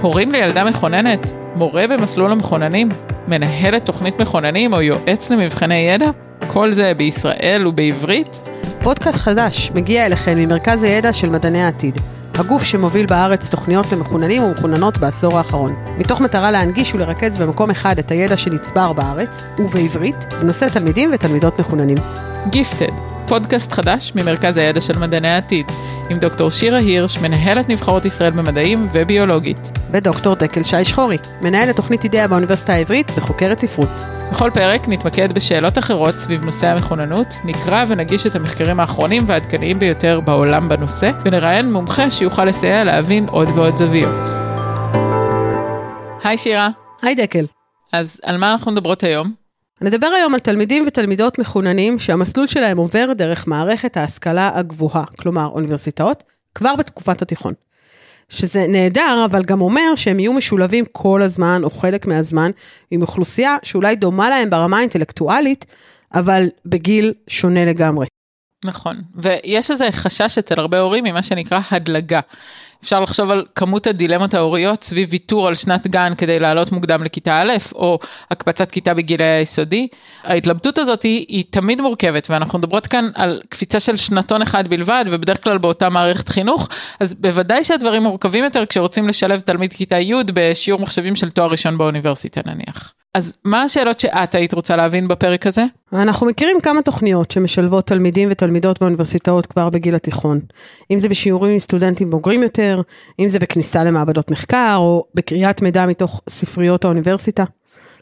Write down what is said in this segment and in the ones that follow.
הורים לילדה מכוננת, מורה במסלול המכוננים, מנהלת תוכנית מכוננים או יועץ למבחני ידע? כל זה בישראל ובעברית? פודקאסט חדש מגיע אליכם ממרכז הידע של מדעני העתיד, הגוף שמוביל בארץ תוכניות למחוננים ומחוננות בעשור האחרון. מתוך מטרה להנגיש ולרכז במקום אחד את הידע שנצבר בארץ, ובעברית, בנושא תלמידים ותלמידות מחוננים. גיפטד, פודקאסט חדש ממרכז הידע של מדעני העתיד, עם דוקטור שירה הירש, מנהלת נבחרות ישראל במדעים וביולוגית. ודוקטור דקל שי שחורי, מנהלת תוכנית אידאה באוניברסיטה העברית וחוקרת ספרות. בכל פרק נתמקד בשאלות אחרות סביב נושא המכוננות, נקרא ונגיש את המחקרים האחרונים והעדכניים ביותר בעולם בנושא, ונראיין מומחה שיוכל לסייע להבין עוד ועוד זוויות. היי שירה. היי דקל. אז על מה אנחנו מדברות היום? נדבר היום על תלמידים ותלמידות מחוננים שהמסלול שלהם עובר דרך מערכת ההשכלה הגבוהה, כלומר אוניברסיטאות, כבר בתקופת התיכון. שזה נהדר, אבל גם אומר שהם יהיו משולבים כל הזמן או חלק מהזמן עם אוכלוסייה שאולי דומה להם ברמה האינטלקטואלית, אבל בגיל שונה לגמרי. נכון, ויש איזה חשש אצל הרבה הורים ממה שנקרא הדלגה. אפשר לחשוב על כמות הדילמות ההוריות סביב ויתור על שנת גן כדי לעלות מוקדם לכיתה א', או הקפצת כיתה בגילי היסודי. ההתלבטות הזאת היא, היא תמיד מורכבת, ואנחנו מדברות כאן על קפיצה של שנתון אחד בלבד, ובדרך כלל באותה מערכת חינוך, אז בוודאי שהדברים מורכבים יותר כשרוצים לשלב תלמיד כיתה י' בשיעור מחשבים של תואר ראשון באוניברסיטה נניח. אז מה השאלות שאת היית רוצה להבין בפרק הזה? אנחנו מכירים כמה תוכניות שמשלבות תלמידים ותלמידות באוניברסיטאות כבר בגיל התיכון. אם זה בשיעורים עם סטודנטים בוגרים יותר, אם זה בכניסה למעבדות מחקר, או בקריאת מידע מתוך ספריות האוניברסיטה.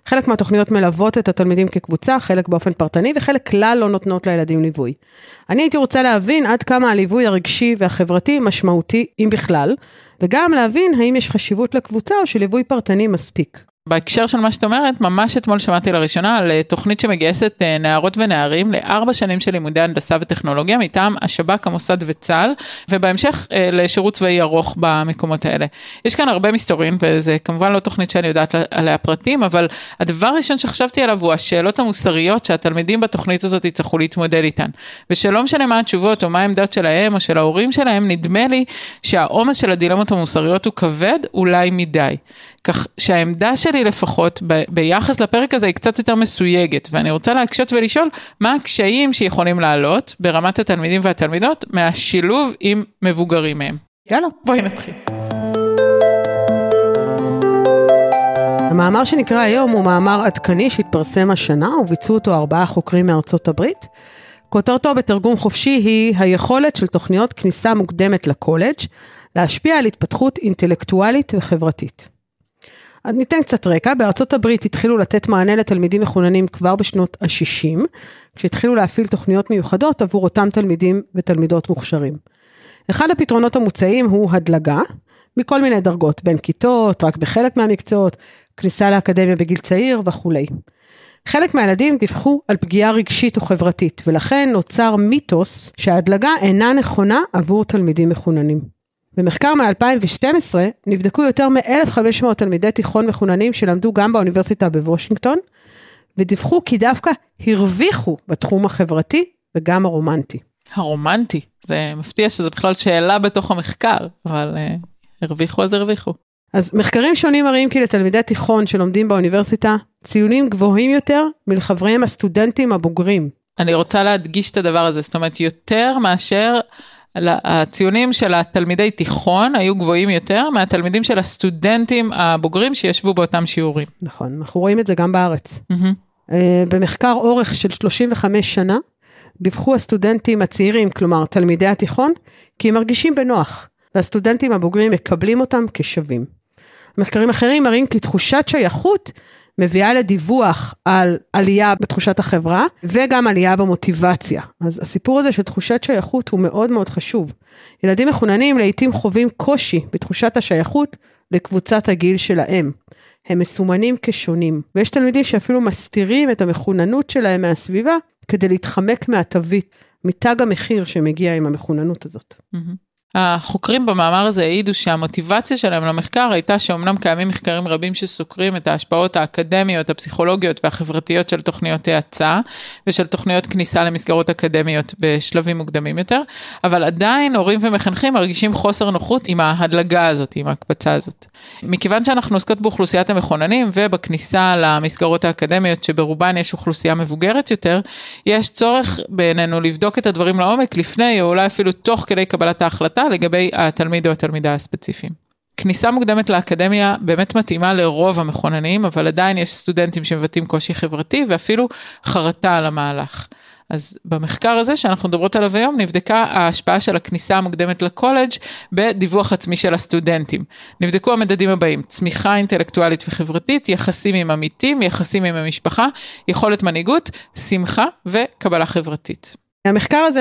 חלק מהתוכניות מלוות את התלמידים כקבוצה, חלק באופן פרטני, וחלק כלל לא נותנות לילדים ליווי. אני הייתי רוצה להבין עד כמה הליווי הרגשי והחברתי משמעותי, אם בכלל, וגם להבין האם יש חשיבות לקבוצה או שליווי פרטני מספיק. בהקשר של מה שאת אומרת, ממש אתמול שמעתי לראשונה על אה, תוכנית שמגייסת אה, נערות ונערים לארבע שנים של לימודי הנדסה וטכנולוגיה מטעם השב"כ, המוסד וצה"ל, ובהמשך אה, לשירות צבאי ארוך במקומות האלה. יש כאן הרבה מסתורים, וזה כמובן לא תוכנית שאני יודעת עליה פרטים, אבל הדבר הראשון שחשבתי עליו הוא השאלות המוסריות שהתלמידים בתוכנית הזאת יצטרכו להתמודד איתן. ושלא משנה מה התשובות או מה העמדות שלהם או של ההורים שלהם, נדמה לי שהעומס של הדילמות המוסריות הוא כבד אולי מדי. כך שהעמדה שלי לפחות ב- ביחס לפרק הזה היא קצת יותר מסויגת, ואני רוצה להקשות ולשאול מה הקשיים שיכולים לעלות ברמת התלמידים והתלמידות מהשילוב עם מבוגרים מהם. יאללה. בואי נתחיל. המאמר שנקרא היום הוא מאמר עדכני שהתפרסם השנה וביצעו אותו ארבעה חוקרים מארצות הברית. כותרתו בתרגום חופשי היא היכולת של תוכניות כניסה מוקדמת לקולג' להשפיע על התפתחות אינטלקטואלית וחברתית. אז ניתן קצת רקע, בארצות הברית התחילו לתת מענה לתלמידים מחוננים כבר בשנות ה-60, כשהתחילו להפעיל תוכניות מיוחדות עבור אותם תלמידים ותלמידות מוכשרים. אחד הפתרונות המוצעים הוא הדלגה, מכל מיני דרגות, בין כיתות, רק בחלק מהמקצועות, כניסה לאקדמיה בגיל צעיר וכולי. חלק מהילדים דיווחו על פגיעה רגשית או חברתית, ולכן נוצר מיתוס שההדלגה אינה נכונה עבור תלמידים מחוננים. במחקר מ-2012 נבדקו יותר מ-1,500 תלמידי תיכון מחוננים שלמדו גם באוניברסיטה בוושינגטון, ודיווחו כי דווקא הרוויחו בתחום החברתי וגם הרומנטי. הרומנטי, זה מפתיע שזה בכלל שאלה בתוך המחקר, אבל uh, הרוויחו אז הרוויחו. אז מחקרים שונים מראים כי לתלמידי תיכון שלומדים באוניברסיטה, ציונים גבוהים יותר מלחבריהם הסטודנטים הבוגרים. אני רוצה להדגיש את הדבר הזה, זאת אומרת יותר מאשר הציונים של התלמידי תיכון היו גבוהים יותר מהתלמידים של הסטודנטים הבוגרים שישבו באותם שיעורים. נכון, אנחנו רואים את זה גם בארץ. Mm-hmm. במחקר אורך של 35 שנה, דיווחו הסטודנטים הצעירים, כלומר תלמידי התיכון, כי הם מרגישים בנוח, והסטודנטים הבוגרים מקבלים אותם כשווים. מחקרים אחרים מראים כי תחושת שייכות מביאה לדיווח על עלייה בתחושת החברה וגם עלייה במוטיבציה. אז הסיפור הזה של תחושת שייכות הוא מאוד מאוד חשוב. ילדים מחוננים לעיתים חווים קושי בתחושת השייכות לקבוצת הגיל שלהם. הם מסומנים כשונים, ויש תלמידים שאפילו מסתירים את המחוננות שלהם מהסביבה כדי להתחמק מהתווית, מתג המחיר שמגיע עם המחוננות הזאת. Mm-hmm. החוקרים במאמר הזה העידו שהמוטיבציה שלהם למחקר הייתה שאומנם קיימים מחקרים רבים שסוקרים את ההשפעות האקדמיות, הפסיכולוגיות והחברתיות של תוכניות האצה ושל תוכניות כניסה למסגרות אקדמיות בשלבים מוקדמים יותר, אבל עדיין הורים ומחנכים מרגישים חוסר נוחות עם ההדלגה הזאת, עם ההקפצה הזאת. מכיוון שאנחנו עוסקות באוכלוסיית המכוננים ובכניסה למסגרות האקדמיות שברובן יש אוכלוסייה מבוגרת יותר, יש צורך בעינינו לבדוק את הדברים לעומק לפני או אולי אפילו תוך כדי קבלת ההחלטה לגבי התלמיד או התלמידה הספציפיים. כניסה מוקדמת לאקדמיה באמת מתאימה לרוב המכוננים, אבל עדיין יש סטודנטים שמבטאים קושי חברתי ואפילו חרטה על המהלך. אז במחקר הזה שאנחנו מדברות עליו היום נבדקה ההשפעה של הכניסה המוקדמת לקולג' בדיווח עצמי של הסטודנטים. נבדקו המדדים הבאים, צמיחה אינטלקטואלית וחברתית, יחסים עם עמיתים, יחסים עם המשפחה, יכולת מנהיגות, שמחה וקבלה חברתית. המחקר הזה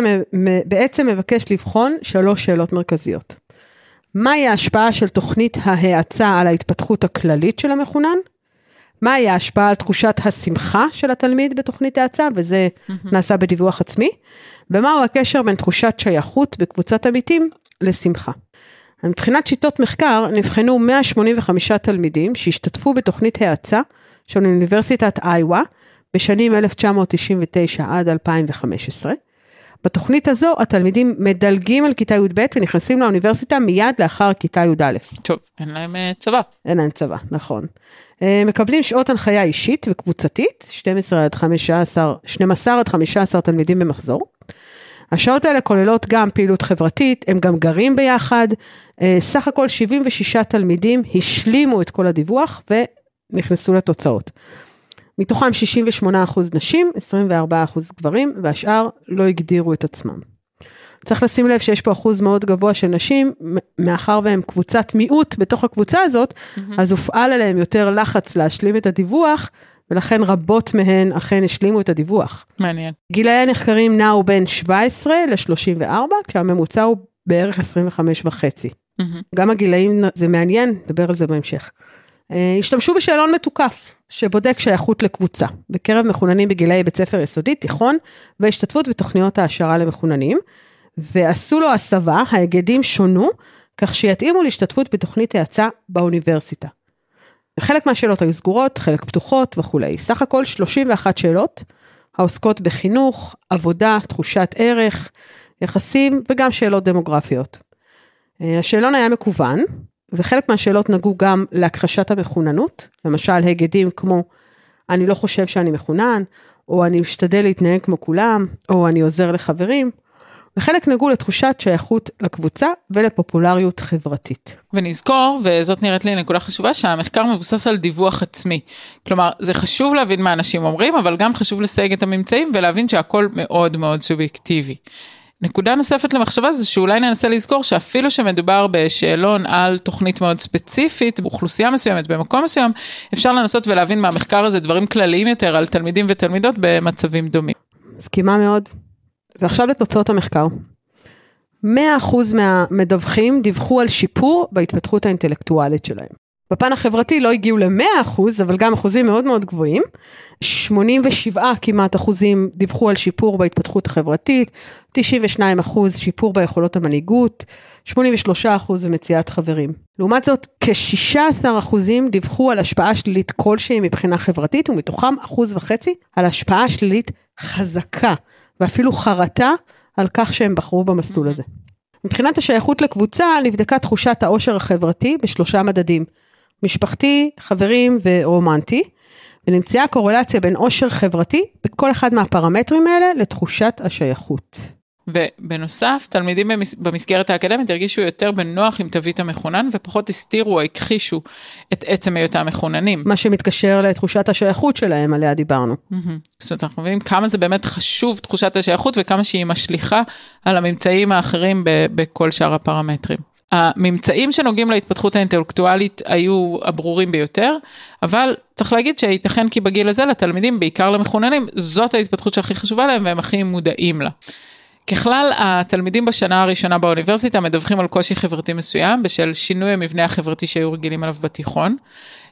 בעצם מבקש לבחון שלוש שאלות מרכזיות. מהי ההשפעה של תוכנית ההאצה על ההתפתחות הכללית של המחונן? מהי ההשפעה על תחושת השמחה של התלמיד בתוכנית ההאצה, וזה mm-hmm. נעשה בדיווח עצמי, ומהו הקשר בין תחושת שייכות בקבוצת עמיתים לשמחה. מבחינת שיטות מחקר, נבחנו 185 תלמידים שהשתתפו בתוכנית האצה של אוניברסיטת איווה בשנים 1999 עד 2015. בתוכנית הזו התלמידים מדלגים על כיתה י"ב ונכנסים לאוניברסיטה מיד לאחר כיתה י"א. טוב, אין להם uh, צבא. אין להם צבא, נכון. Uh, מקבלים שעות הנחיה אישית וקבוצתית, 12 עד 15, 12 עד 15 תלמידים במחזור. השעות האלה כוללות גם פעילות חברתית, הם גם גרים ביחד. Uh, סך הכל 76 תלמידים השלימו את כל הדיווח ונכנסו לתוצאות. מתוכם 68% נשים, 24% גברים, והשאר לא הגדירו את עצמם. צריך לשים לב שיש פה אחוז מאוד גבוה של נשים, מאחר והם קבוצת מיעוט בתוך הקבוצה הזאת, mm-hmm. אז הופעל עליהם יותר לחץ להשלים את הדיווח, ולכן רבות מהן אכן השלימו את הדיווח. מעניין. גילאי הנחקרים נעו בין 17 ל-34, כשהממוצע הוא בערך 25 וחצי. Mm-hmm. גם הגילאים, זה מעניין, נדבר על זה בהמשך. אה, השתמשו בשאלון מתוקף, שבודק שייכות לקבוצה, בקרב מחוננים בגילאי בית ספר יסודי, תיכון, והשתתפות בתוכניות העשרה למחוננים, ועשו לו הסבה, ההיגדים שונו, כך שיתאימו להשתתפות בתוכנית האצה באוניברסיטה. חלק מהשאלות היו סגורות, חלק פתוחות וכולי. סך הכל 31 שאלות, העוסקות בחינוך, עבודה, תחושת ערך, יחסים וגם שאלות דמוגרפיות. אה, השאלון היה מקוון, וחלק מהשאלות נגעו גם להכחשת המחוננות, למשל היגדים כמו אני לא חושב שאני מחונן, או אני משתדל להתנהג כמו כולם, או אני עוזר לחברים, וחלק נגעו לתחושת שייכות לקבוצה ולפופולריות חברתית. ונזכור, וזאת נראית לי נקודה חשובה, שהמחקר מבוסס על דיווח עצמי. כלומר, זה חשוב להבין מה אנשים אומרים, אבל גם חשוב לסייג את הממצאים ולהבין שהכל מאוד מאוד סובייקטיבי. נקודה נוספת למחשבה זה שאולי ננסה לזכור שאפילו שמדובר בשאלון על תוכנית מאוד ספציפית, באוכלוסייה מסוימת, במקום מסוים, אפשר לנסות ולהבין מהמחקר הזה דברים כלליים יותר על תלמידים ותלמידות במצבים דומים. מסכימה מאוד. ועכשיו לתוצאות המחקר. 100% מהמדווחים דיווחו על שיפור בהתפתחות האינטלקטואלית שלהם. בפן החברתי לא הגיעו ל-100 אבל גם אחוזים מאוד מאוד גבוהים. 87 כמעט אחוזים דיווחו על שיפור בהתפתחות החברתית, 92 אחוז שיפור ביכולות המנהיגות, 83 אחוז במציאת חברים. לעומת זאת, כ-16 אחוזים דיווחו על השפעה שלילית כלשהי מבחינה חברתית, ומתוכם אחוז וחצי על השפעה שלילית חזקה, ואפילו חרטה על כך שהם בחרו במסלול הזה. מבחינת השייכות לקבוצה, נבדקה תחושת העושר החברתי בשלושה מדדים. משפחתי, חברים ורומנטי, ונמצאה קורלציה בין עושר חברתי בכל אחד מהפרמטרים האלה לתחושת השייכות. ובנוסף, תלמידים במסגרת האקדמית הרגישו יותר בנוח עם תווית המחונן ופחות הסתירו או הכחישו את עצם היותם מחוננים. מה שמתקשר לתחושת השייכות שלהם, עליה דיברנו. זאת אומרת, אנחנו מבינים כמה זה באמת חשוב תחושת השייכות וכמה שהיא משליכה על הממצאים האחרים בכל שאר הפרמטרים. הממצאים שנוגעים להתפתחות האינטלקטואלית היו הברורים ביותר, אבל צריך להגיד שייתכן כי בגיל הזה לתלמידים, בעיקר למחוננים, זאת ההתפתחות שהכי חשובה להם והם הכי מודעים לה. ככלל, התלמידים בשנה הראשונה באוניברסיטה מדווחים על קושי חברתי מסוים בשל שינוי המבנה החברתי שהיו רגילים עליו בתיכון.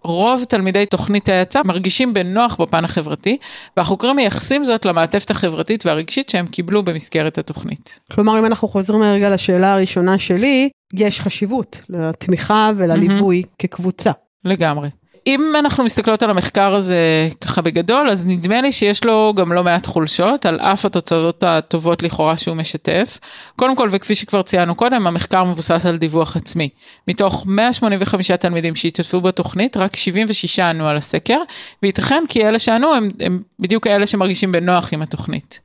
רוב תלמידי תוכנית ההאצה מרגישים בנוח בפן החברתי, והחוקרים מייחסים זאת למעטפת החברתית והרגשית שהם קיבלו במסגרת התוכנית. כלומר, אם אנחנו חוזרים רגע לשאלה הראשונה שלי, יש חשיבות לתמיכה ולליווי mm-hmm. כקבוצה. לגמרי. אם אנחנו מסתכלות על המחקר הזה ככה בגדול, אז נדמה לי שיש לו גם לא מעט חולשות, על אף התוצאות הטובות לכאורה שהוא משתף. קודם כל, וכפי שכבר ציינו קודם, המחקר מבוסס על דיווח עצמי. מתוך 185 תלמידים שהשתתפו בתוכנית, רק 76 ענו על הסקר, וייתכן כי אלה שענו הם, הם בדיוק אלה שמרגישים בנוח עם התוכנית.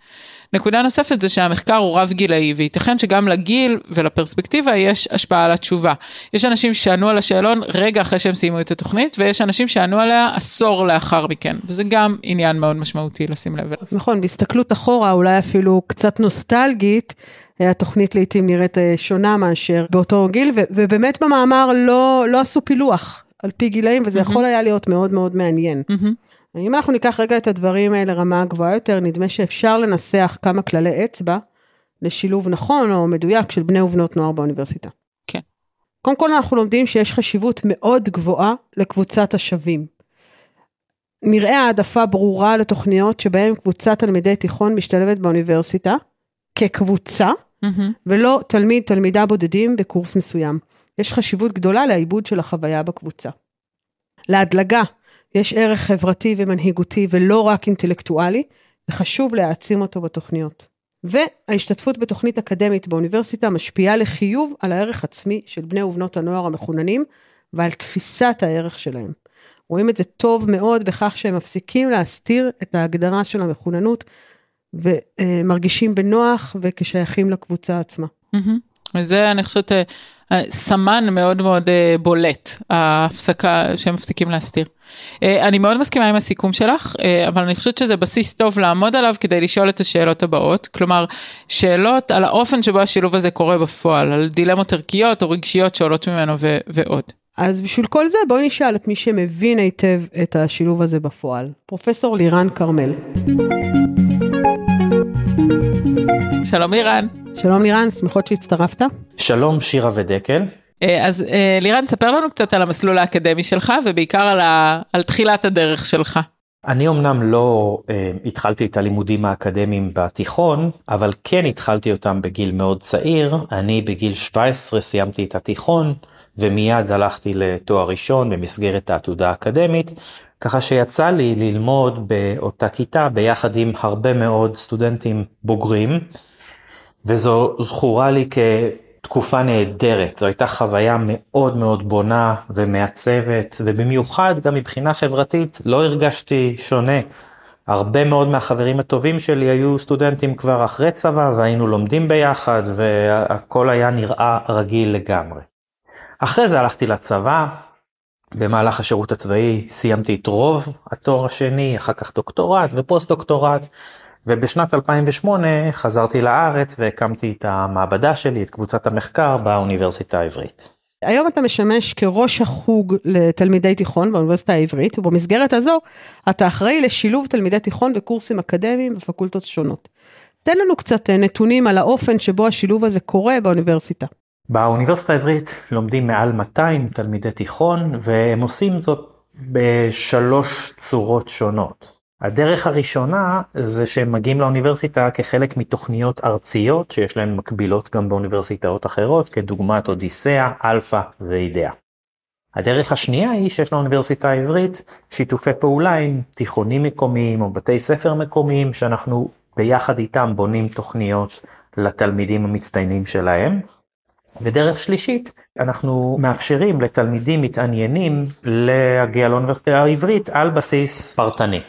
נקודה נוספת זה שהמחקר הוא רב גילאי וייתכן שגם לגיל ולפרספקטיבה יש השפעה על התשובה. יש אנשים שענו על השאלון רגע אחרי שהם סיימו את התוכנית ויש אנשים שענו עליה עשור לאחר מכן וזה גם עניין מאוד משמעותי לשים לב אליו. נכון, בהסתכלות אחורה אולי אפילו קצת נוסטלגית. התוכנית לעיתים נראית אה, שונה מאשר באותו גיל, ו- ובאמת במאמר לא, לא עשו פילוח על פי גילאים, וזה mm-hmm. יכול היה להיות מאוד מאוד מעניין. Mm-hmm. אם אנחנו ניקח רגע את הדברים האלה לרמה גבוהה יותר, נדמה שאפשר לנסח כמה כללי אצבע לשילוב נכון או מדויק של בני ובנות נוער באוניברסיטה. כן. קודם כל אנחנו לומדים שיש חשיבות מאוד גבוהה לקבוצת השווים. נראה העדפה ברורה לתוכניות שבהן קבוצת תלמידי תיכון משתלבת באוניברסיטה כקבוצה, mm-hmm. ולא תלמיד, תלמידה בודדים בקורס מסוים. יש חשיבות גדולה לעיבוד של החוויה בקבוצה. להדלגה יש ערך חברתי ומנהיגותי ולא רק אינטלקטואלי, וחשוב להעצים אותו בתוכניות. וההשתתפות בתוכנית אקדמית באוניברסיטה משפיעה לחיוב על הערך עצמי של בני ובנות הנוער המחוננים ועל תפיסת הערך שלהם. רואים את זה טוב מאוד בכך שהם מפסיקים להסתיר את ההגדרה של המחוננות ומרגישים בנוח וכשייכים לקבוצה עצמה. וזה אני חושבת סמן מאוד מאוד אה, בולט, ההפסקה שהם מפסיקים להסתיר. אה, אני מאוד מסכימה עם הסיכום שלך, אה, אבל אני חושבת שזה בסיס טוב לעמוד עליו כדי לשאול את השאלות הבאות, כלומר, שאלות על האופן שבו השילוב הזה קורה בפועל, על דילמות ערכיות או רגשיות שעולות ממנו ו- ועוד. אז בשביל כל זה בואי נשאל את מי שמבין היטב את השילוב הזה בפועל, פרופסור לירן כרמל. שלום לירן. שלום לירן, שמחות שהצטרפת. שלום שירה ודקל. אה, אז אה, לירן, ספר לנו קצת על המסלול האקדמי שלך ובעיקר על, ה... על תחילת הדרך שלך. אני אמנם לא אה, התחלתי את הלימודים האקדמיים בתיכון, אבל כן התחלתי אותם בגיל מאוד צעיר. אני בגיל 17 סיימתי את התיכון ומיד הלכתי לתואר ראשון במסגרת העתודה האקדמית, ככה שיצא לי ללמוד באותה כיתה ביחד עם הרבה מאוד סטודנטים בוגרים. וזו זכורה לי כתקופה נהדרת, זו הייתה חוויה מאוד מאוד בונה ומעצבת, ובמיוחד גם מבחינה חברתית לא הרגשתי שונה. הרבה מאוד מהחברים הטובים שלי היו סטודנטים כבר אחרי צבא והיינו לומדים ביחד והכל היה נראה רגיל לגמרי. אחרי זה הלכתי לצבא, במהלך השירות הצבאי סיימתי את רוב התואר השני, אחר כך דוקטורט ופוסט דוקטורט, ובשנת 2008 חזרתי לארץ והקמתי את המעבדה שלי, את קבוצת המחקר באוניברסיטה העברית. היום אתה משמש כראש החוג לתלמידי תיכון באוניברסיטה העברית, ובמסגרת הזו אתה אחראי לשילוב תלמידי תיכון בקורסים אקדמיים בפקולטות שונות. תן לנו קצת נתונים על האופן שבו השילוב הזה קורה באוניברסיטה. באוניברסיטה העברית לומדים מעל 200 תלמידי תיכון, והם עושים זאת בשלוש צורות שונות. הדרך הראשונה זה שהם מגיעים לאוניברסיטה כחלק מתוכניות ארציות שיש להן מקבילות גם באוניברסיטאות אחרות כדוגמת אודיסאה, אלפא ואידאה. הדרך השנייה היא שיש לאוניברסיטה העברית שיתופי פעולה עם תיכונים מקומיים או בתי ספר מקומיים שאנחנו ביחד איתם בונים תוכניות לתלמידים המצטיינים שלהם. ודרך שלישית, אנחנו מאפשרים לתלמידים מתעניינים להגיע לאוניברסיטה העברית על בסיס פרטני.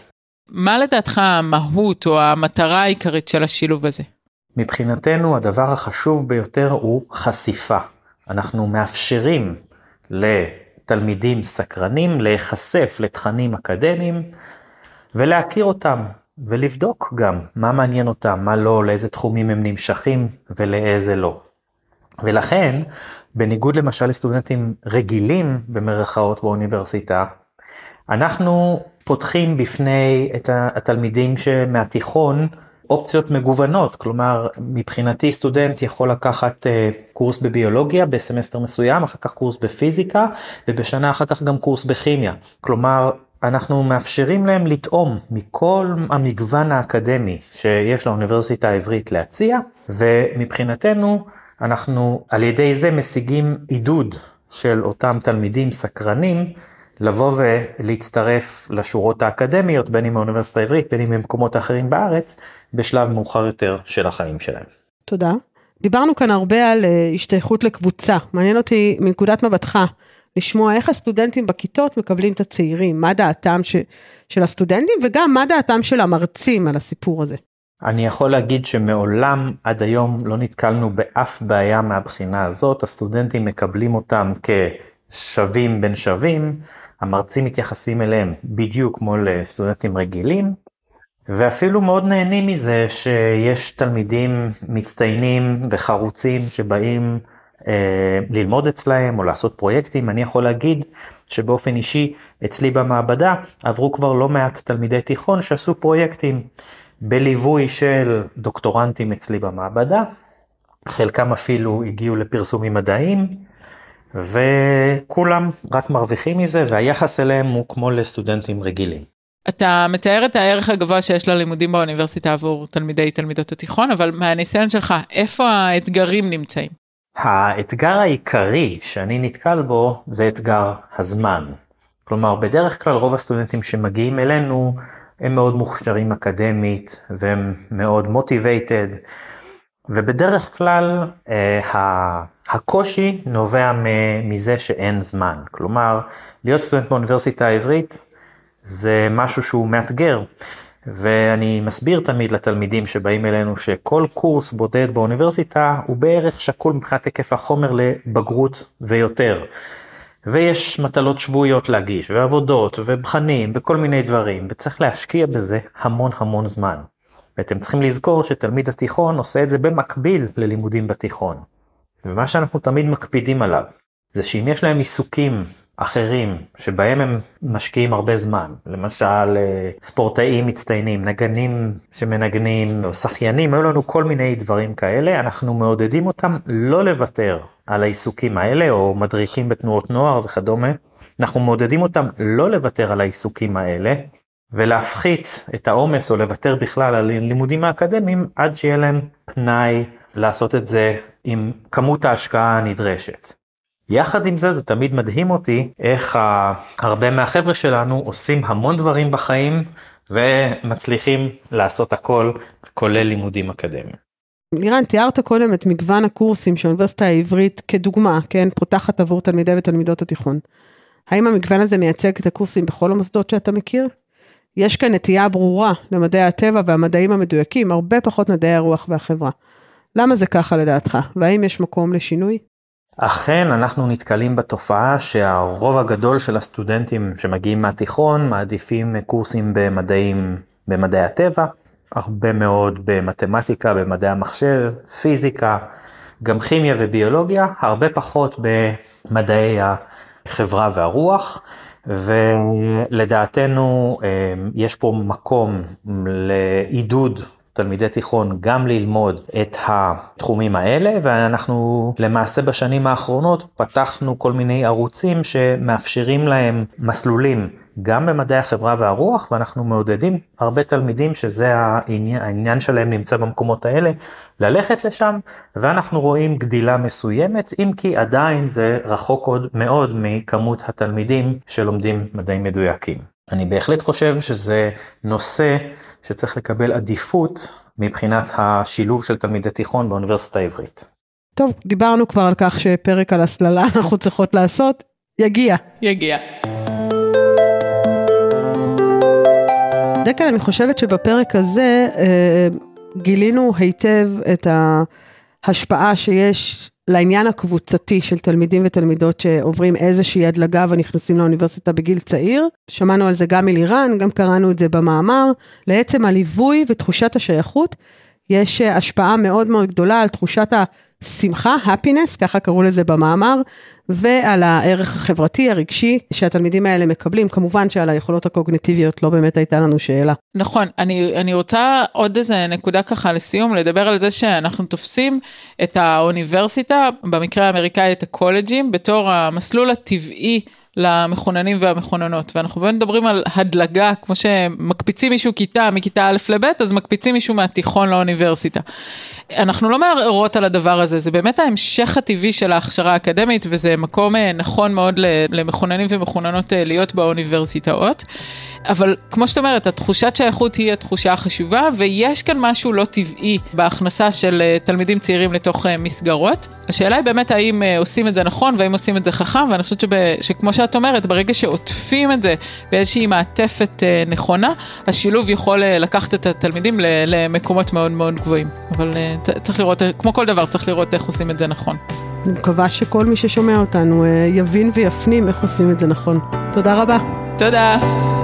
מה לדעתך המהות או המטרה העיקרית של השילוב הזה? מבחינתנו הדבר החשוב ביותר הוא חשיפה. אנחנו מאפשרים לתלמידים סקרנים להיחשף לתכנים אקדמיים ולהכיר אותם ולבדוק גם מה מעניין אותם, מה לא, לאיזה תחומים הם נמשכים ולאיזה לא. ולכן, בניגוד למשל לסטודנטים רגילים במרכאות באוניברסיטה, אנחנו פותחים בפני את התלמידים שמהתיכון אופציות מגוונות, כלומר מבחינתי סטודנט יכול לקחת אה, קורס בביולוגיה בסמסטר מסוים, אחר כך קורס בפיזיקה ובשנה אחר כך גם קורס בכימיה. כלומר אנחנו מאפשרים להם לטעום מכל המגוון האקדמי שיש לאוניברסיטה העברית להציע ומבחינתנו אנחנו על ידי זה משיגים עידוד של אותם תלמידים סקרנים לבוא ולהצטרף לשורות האקדמיות, בין אם האוניברסיטה העברית, בין אם במקומות אחרים בארץ, בשלב מאוחר יותר של החיים שלהם. תודה. דיברנו כאן הרבה על אה, השתייכות לקבוצה. מעניין אותי מנקודת מבטך, לשמוע איך הסטודנטים בכיתות מקבלים את הצעירים, מה דעתם ש, של הסטודנטים וגם מה דעתם של המרצים על הסיפור הזה. אני יכול להגיד שמעולם עד היום לא נתקלנו באף בעיה מהבחינה הזאת, הסטודנטים מקבלים אותם כשווים בין שווים, המרצים מתייחסים אליהם בדיוק כמו לסטודנטים רגילים, ואפילו מאוד נהנים מזה שיש תלמידים מצטיינים וחרוצים שבאים אה, ללמוד אצלהם או לעשות פרויקטים. אני יכול להגיד שבאופן אישי אצלי במעבדה עברו כבר לא מעט תלמידי תיכון שעשו פרויקטים בליווי של דוקטורנטים אצלי במעבדה, חלקם אפילו הגיעו לפרסומים מדעיים. וכולם רק מרוויחים מזה והיחס אליהם הוא כמו לסטודנטים רגילים. אתה מתאר את הערך הגבוה שיש ללימודים באוניברסיטה עבור תלמידי תלמידות התיכון, אבל מהניסיון שלך, איפה האתגרים נמצאים? האתגר העיקרי שאני נתקל בו זה אתגר הזמן. כלומר, בדרך כלל רוב הסטודנטים שמגיעים אלינו הם מאוד מוכשרים אקדמית והם מאוד מוטיבייטד, ובדרך כלל אה, הקושי נובע מזה שאין זמן. כלומר, להיות סטודנט באוניברסיטה העברית זה משהו שהוא מאתגר. ואני מסביר תמיד לתלמידים שבאים אלינו שכל קורס בודד באוניברסיטה הוא בערך שקול מבחינת היקף החומר לבגרות ויותר. ויש מטלות שבועיות להגיש ועבודות ובחנים וכל מיני דברים וצריך להשקיע בזה המון המון זמן. ואתם צריכים לזכור שתלמיד התיכון עושה את זה במקביל ללימודים בתיכון. ומה שאנחנו תמיד מקפידים עליו זה שאם יש להם עיסוקים אחרים שבהם הם משקיעים הרבה זמן, למשל אה, ספורטאים מצטיינים, נגנים שמנגנים, או שחיינים, היו לנו כל מיני דברים כאלה, אנחנו מעודדים אותם לא לוותר על העיסוקים האלה, או מדריכים בתנועות נוער וכדומה, אנחנו מעודדים אותם לא לוותר על העיסוקים האלה, ולהפחית את העומס או לוותר בכלל על לימודים האקדמיים עד שיהיה להם פנאי לעשות את זה עם כמות ההשקעה הנדרשת. יחד עם זה זה תמיד מדהים אותי איך הרבה מהחבר'ה שלנו עושים המון דברים בחיים ומצליחים לעשות הכל כולל לימודים אקדמיים. לירן, תיארת קודם את מגוון הקורסים שהאוניברסיטה העברית כדוגמה, כן, פותחת עבור תלמידי ותלמידות התיכון. האם המגוון הזה מייצג את הקורסים בכל המוסדות שאתה מכיר? יש כאן נטייה ברורה למדעי הטבע והמדעים המדויקים, הרבה פחות מדעי הרוח והחברה. למה זה ככה לדעתך? והאם יש מקום לשינוי? אכן אנחנו נתקלים בתופעה שהרוב הגדול של הסטודנטים שמגיעים מהתיכון מעדיפים קורסים במדעים, במדעי הטבע, הרבה מאוד במתמטיקה, במדעי המחשב, פיזיקה, גם כימיה וביולוגיה, הרבה פחות במדעי החברה והרוח. ולדעתנו אה, יש פה מקום לעידוד תלמידי תיכון גם ללמוד את התחומים האלה ואנחנו למעשה בשנים האחרונות פתחנו כל מיני ערוצים שמאפשרים להם מסלולים גם במדעי החברה והרוח ואנחנו מעודדים הרבה תלמידים שזה העניין, העניין שלהם נמצא במקומות האלה ללכת לשם ואנחנו רואים גדילה מסוימת אם כי עדיין זה רחוק עוד מאוד מכמות התלמידים שלומדים מדעים מדויקים. אני בהחלט חושב שזה נושא שצריך לקבל עדיפות מבחינת השילוב של תלמידי תיכון באוניברסיטה העברית. טוב, דיברנו כבר על כך שפרק על הסללה אנחנו צריכות לעשות, יגיע. יגיע. דקל, אני חושבת שבפרק הזה אה, גילינו היטב את ההשפעה שיש לעניין הקבוצתי של תלמידים ותלמידות שעוברים איזושהי הדלגה ונכנסים לאוניברסיטה בגיל צעיר. שמענו על זה גם מלירן, גם קראנו את זה במאמר. לעצם הליווי ותחושת השייכות, יש השפעה מאוד מאוד גדולה על תחושת שמחה, happiness, ככה קראו לזה במאמר, ועל הערך החברתי הרגשי שהתלמידים האלה מקבלים. כמובן שעל היכולות הקוגניטיביות לא באמת הייתה לנו שאלה. נכון, אני, אני רוצה עוד איזה נקודה ככה לסיום, לדבר על זה שאנחנו תופסים את האוניברסיטה, במקרה האמריקאי את הקולג'ים, בתור המסלול הטבעי. למחוננים והמחוננות ואנחנו באמת מדברים על הדלגה כמו שמקפיצים מישהו כיתה מכיתה א' לב' אז מקפיצים מישהו מהתיכון לאוניברסיטה. אנחנו לא מערערות על הדבר הזה זה באמת ההמשך הטבעי של ההכשרה האקדמית וזה מקום אה, נכון מאוד למחוננים ומחוננות אה, להיות באוניברסיטאות. אבל כמו שאת אומרת, התחושת שייכות היא התחושה החשובה, ויש כאן משהו לא טבעי בהכנסה של אה, תלמידים צעירים לתוך אה, מסגרות. השאלה היא באמת האם אה, עושים את זה נכון והאם עושים את זה חכם, ואני חושבת שב, שכמו שאת אומרת, ברגע שעוטפים את זה באיזושהי מעטפת נכונה, השילוב יכול לקחת את התלמידים למקומות מאוד מאוד גבוהים. אבל צריך לראות, כמו כל דבר, צריך לראות איך עושים את זה נכון. אני מקווה שכל מי ששומע אותנו יבין ויפנים איך עושים את זה נכון. תודה רבה. תודה.